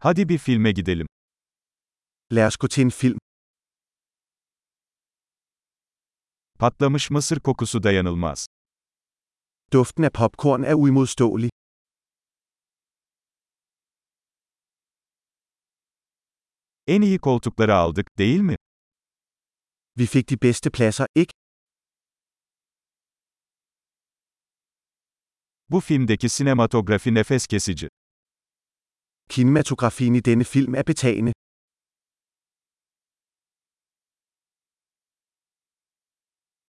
Hadi bir filme gidelim. Lad os gå til en film. Patlamış mısır kokusu dayanılmaz. Duften af popcorn er uimodståelig. En iyi koltukları aldık, değil mi? Vi fik de bedste pladser, ikke? Bu filmdeki sinematografi nefes kesici. Kinematografien i denne film er betagende.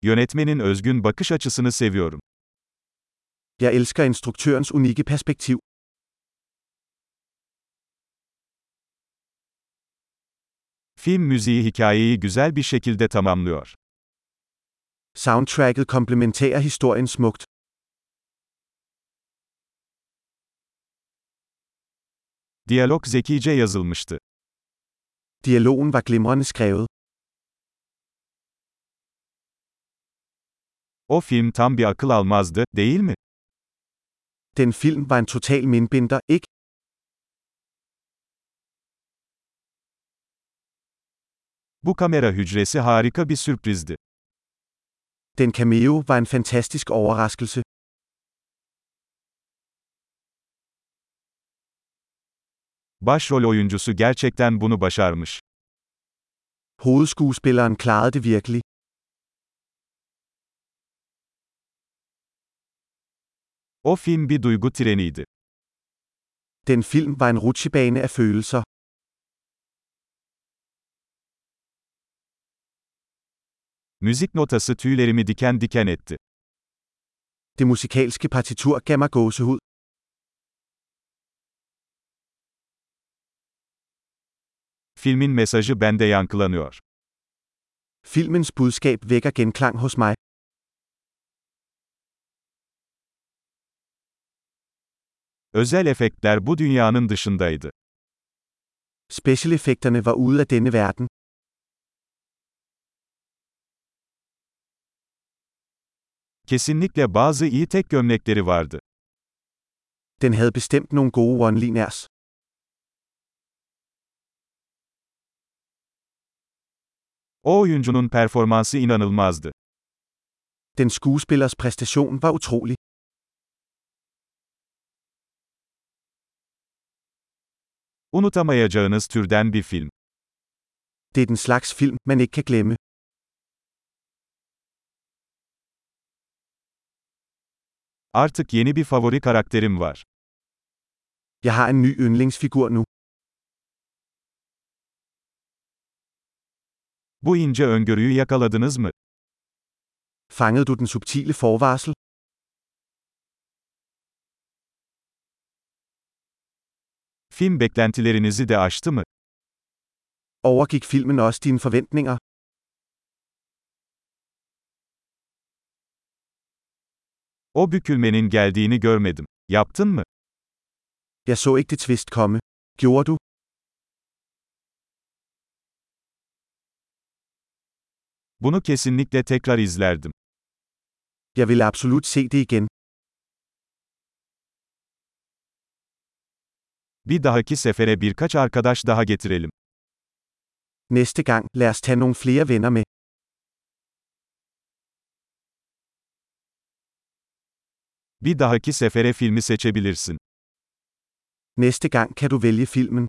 Yönetmenin özgün bakış açısını seviyorum. Jeg elsker instruktørens unikke perspektiv. Film müziği hikayeyi güzel bir şekilde tamamlıyor. Soundtracket komplementerer historien smukt. Diyalog zekice yazılmıştı. Dialogen var glimrende skrevet. O film tam bir akıl almazdı, değil mi? Den film var en total mindbinder, ikke? Bu kamera hücresi harika bir sürprizdi. Den cameo var en fantastisk overraskelse. Başrol oyuncusu gerçekten bunu başarmış. Hovedskuespilleren klarede det virkelig. O film bir duygu treniydi. Den film var en rutsjebane af følelser. Müzik notası tüylerimi diken diken etti. Det musikalske partitur gav mig gåsehud. Filmin mesajı bende yankılanıyor. Filmens budskab vækker genklang hos mig. Özel efektler bu dünyanın dışındaydı. Special effekterne var ude af denne verden. Kesinlikle bazı iyi tek gömlekleri vardı. Den havde bestemt nogle gode one-liners. O oyuncunun performansı inanılmazdı. Den skuespillers præstation var utrolig. Unutamayacağınız türden bir film. Det er den slags film, man ikke kan glemme. Artık yeni bir favori karakterim var. Jeg har en ny yndlingsfigur nu. Bu ince öngörüyü yakaladınız mı? Fangede du den subtile forvarsel? Film beklentilerinizi de aştı mı? Overgik filmen også dine forventninger? O bükülmenin geldiğini görmedim. Yaptın mı? Jeg så ikke det twist komme. Gjorde du? Bunu kesinlikle tekrar izlerdim. Jeg vil absolut se det igen. Bir dahaki sefere birkaç arkadaş daha getirelim. Næste gang, lad os tage nogle flere venner med. Bir dahaki sefere filmi seçebilirsin. Næste gang kan du vælge filmen.